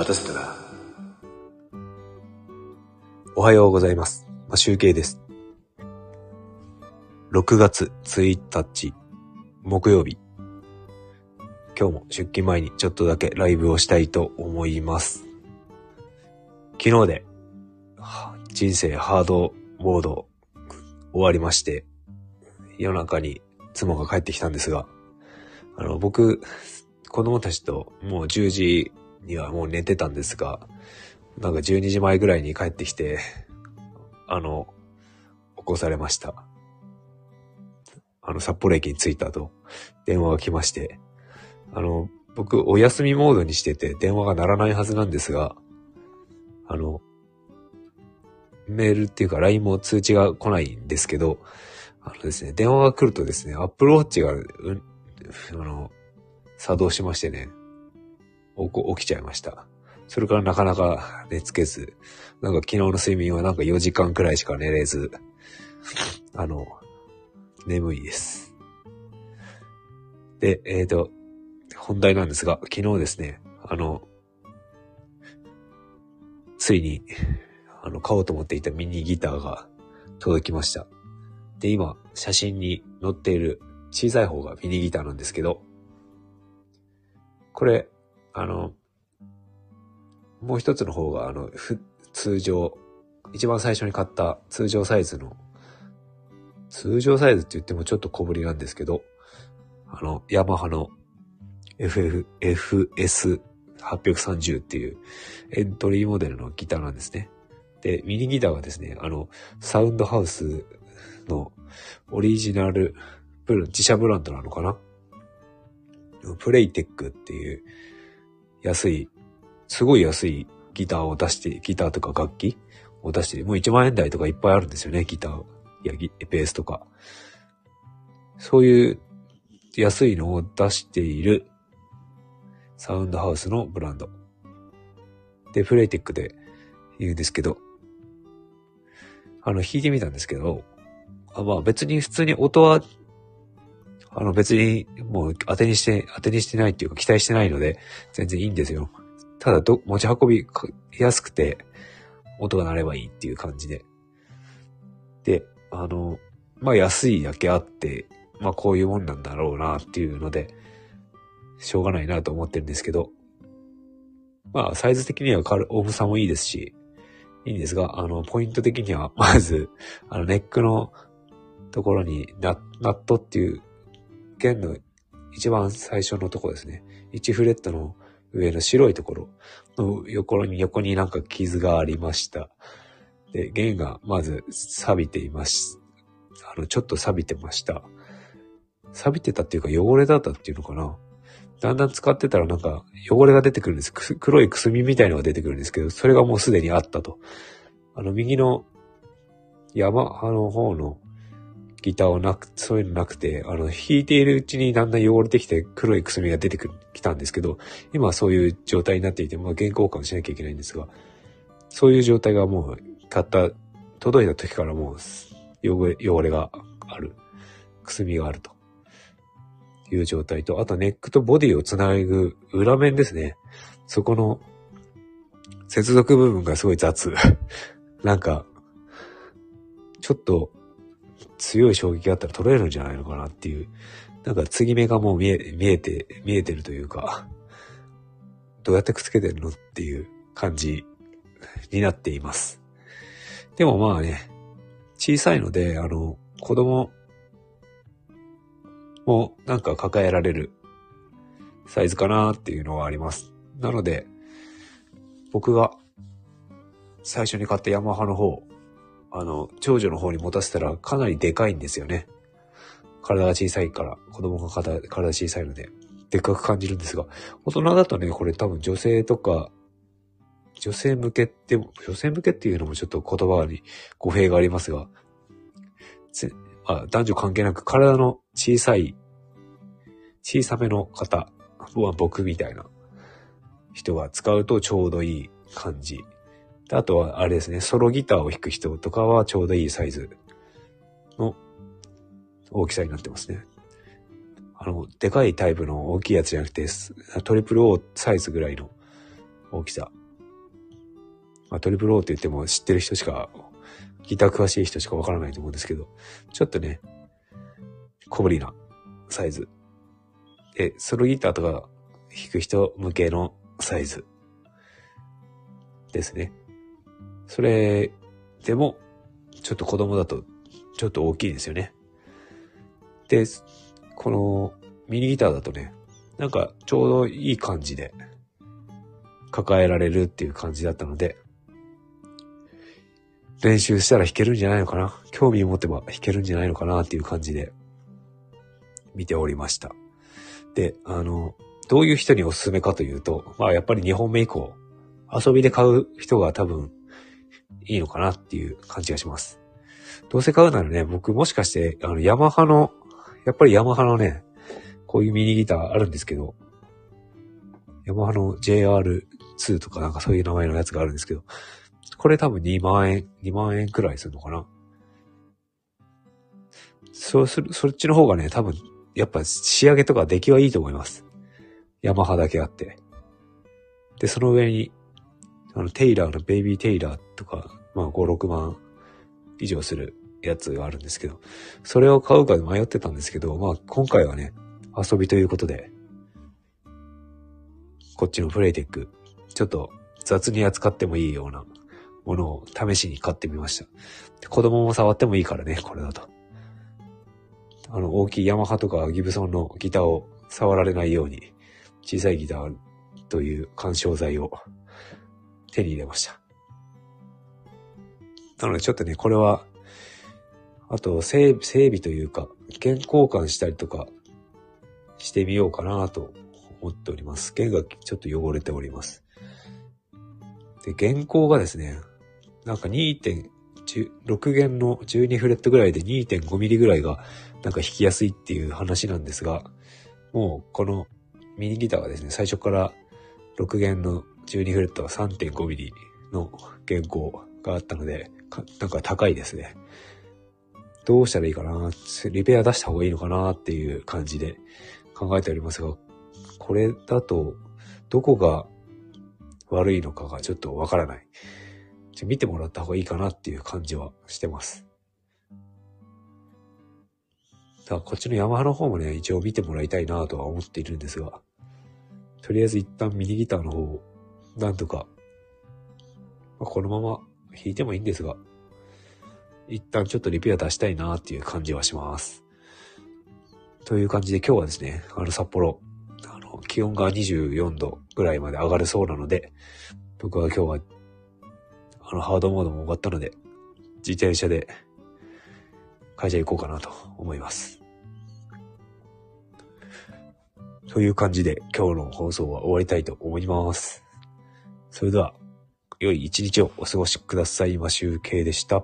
待たせたな。おはようございます。まあ、集計です。6月1日、木曜日。今日も出勤前にちょっとだけライブをしたいと思います。昨日で、人生ハードモード終わりまして、夜中に妻が帰ってきたんですが、あの、僕、子供たちともう10時にはもう寝てたんですが、なんか12時前ぐらいに帰ってきて、あの、起こされました。あの、札幌駅に着いたと電話が来まして、あの、僕、お休みモードにしてて電話が鳴らないはずなんですが、あの、メールっていうか LINE も通知が来ないんですけど、あのですね、電話が来るとですね、Apple Watch が、うん、あの、作動しましてね、起きちゃいました。それからなかなか寝つけず、なんか昨日の睡眠はなんか4時間くらいしか寝れず、あの、眠いです。で、えっ、と、本題なんですが、昨日ですね、あの、ついに、あの、買おうと思っていたミニギターが届きました。で、今、写真に載っている小さい方がミニギターなんですけど、これ、あの、もう一つの方が、あの、ふ、通常、一番最初に買った通常サイズの、通常サイズって言ってもちょっと小ぶりなんですけど、あの、ヤマハの FF、FS830 っていうエントリーモデルのギターなんですね。で、ミニギターはですね、あの、サウンドハウスのオリジナル自社ブランドなのかな？プレイテックっていう安い、すごい安いギターを出して、ギターとか楽器を出して、もう1万円台とかいっぱいあるんですよね、ギター。いや、ギベースとか。そういう安いのを出しているサウンドハウスのブランド。で、プレイテックで言うんですけど、あの、弾いてみたんですけど、あまあ別に普通に音は、あの別にもう当てにして、当てにしてないっていうか期待してないので、全然いいんですよ。ただど、持ち運びやすくて、音が鳴ればいいっていう感じで。で、あの、まあ安いだけあって、まあこういうもんなんだろうなっていうので、しょうがないなと思ってるんですけど、まあサイズ的には軽重さもいいですし、いいんですが、あの、ポイント的には、まず、あの、ネックのところにナ、ナットっていう、弦の一番最初のとこですね。1フレットの上の白いところの横に、横になんか傷がありました。で、弦がまず錆びています。あの、ちょっと錆びてました。錆びてたっていうか汚れだったっていうのかな。だんだん使ってたらなんか汚れが出てくるんです。黒いくすみみたいのが出てくるんですけど、それがもうすでにあったと。あの、右の山派の方のギターはなく、そういうのなくて、あの、弾いているうちにだんだん汚れてきて黒いくすみが出て、きたんですけど、今はそういう状態になっていて、まあ、原交換しなきゃいけないんですが、そういう状態がもう、買った、届いた時からもう、汚れ、汚れがある。くすみがあると。いう状態と、あとネックとボディをつなぐ裏面ですね。そこの接続部分がすごい雑。なんか、ちょっと強い衝撃があったら取れるんじゃないのかなっていう。なんか継ぎ目がもう見え、見えて、見えてるというか、どうやってくっつけてるのっていう感じになっています。でもまあね、小さいので、あの、子供もなんか抱えられるサイズかなっていうのはあります。なので、僕が最初に買ったヤマハの方、あの、長女の方に持たせたらかなりでかいんですよね。体が小さいから、子供が体体小さいので、でっかく感じるんですが、大人だとね、これ多分女性とか、女性向けって、女性向けっていうのもちょっと言葉に語弊がありますが、あ男女関係なく体の小さい、小さめの方は僕みたいな人が使うとちょうどいい感じ。であとはあれですね、ソロギターを弾く人とかはちょうどいいサイズの大きさになってますね。あの、でかいタイプの大きいやつじゃなくて、トリプル O サイズぐらいの大きさ。まあ、トリプル O って言っても知ってる人しか、ギター詳しい人しかわからないと思うんですけど、ちょっとね、小ぶりなサイズ。で、ソロギターとか弾く人向けのサイズですね。それでも、ちょっと子供だとちょっと大きいですよね。で、このミニギターだとね、なんかちょうどいい感じで抱えられるっていう感じだったので、練習したら弾けるんじゃないのかな？興味を持てば弾けるんじゃないのかなっていう感じで見ておりました。で、あの、どういう人におすすめかというと、まあやっぱり2本目以降、遊びで買う人が多分いいのかなっていう感じがします。どうせ買うならね、僕もしかして、あの、ヤマハの、やっぱりヤマハのね、こういうミニギターあるんですけど、ヤマハの JR2 とかなんかそういう名前のやつがあるんですけど、これ多分2万円、2万円くらいするのかな。そうする、そっちの方がね、多分、やっぱ仕上げとか出来はいいと思います。ヤマハだけあって。で、その上に、あの、テイラーのベイビーテイラーとか、まあ5、6万以上するやつがあるんですけど、それを買うか迷ってたんですけど、まあ今回はね、遊びということで、こっちのプレイテック、ちょっと雑に扱ってもいいようなものを試しに買ってみました。子供も触ってもいいからね、これだと。あの、大きいヤマハとかギブソンのギターを触られないように、小さいギターという干渉剤を手に入れました。なのでちょっとね、これは、あと整備というか、弦交換したりとかしてみようかなと思っております。弦がちょっと汚れております。で、弦高がですね、なんか2.6弦の12フレットぐらいで2.5ミリぐらいがなんか弾きやすいっていう話なんですが、もうこのミニギターはですね、最初から6弦の12フレットは3.5ミリの弦高があったので、なんか高いですね。どうしたらいいかな？リペア出した方がいいのかなっていう感じで考えておりますが、これだと、どこが悪いのかがちょっとわからない。見てもらった方がいいかなっていう感じはしてます。だからこっちのヤマハの方もね、一応見てもらいたいなとは思っているんですが、とりあえず一旦ミニギターの方を、なんとか、まあ、このまま弾いてもいいんですが、一旦ちょっとリペア出したいなっていう感じはします。という感じで今日はですね、あの札幌、あの、気温が24度ぐらいまで上がるそうなので、僕は今日は、あの、ハードモードも終わったので、自転車で会社行こうかなと思います。という感じで今日の放送は終わりたいと思います。それでは、良い一日をお過ごしくださいましゅうけいでした。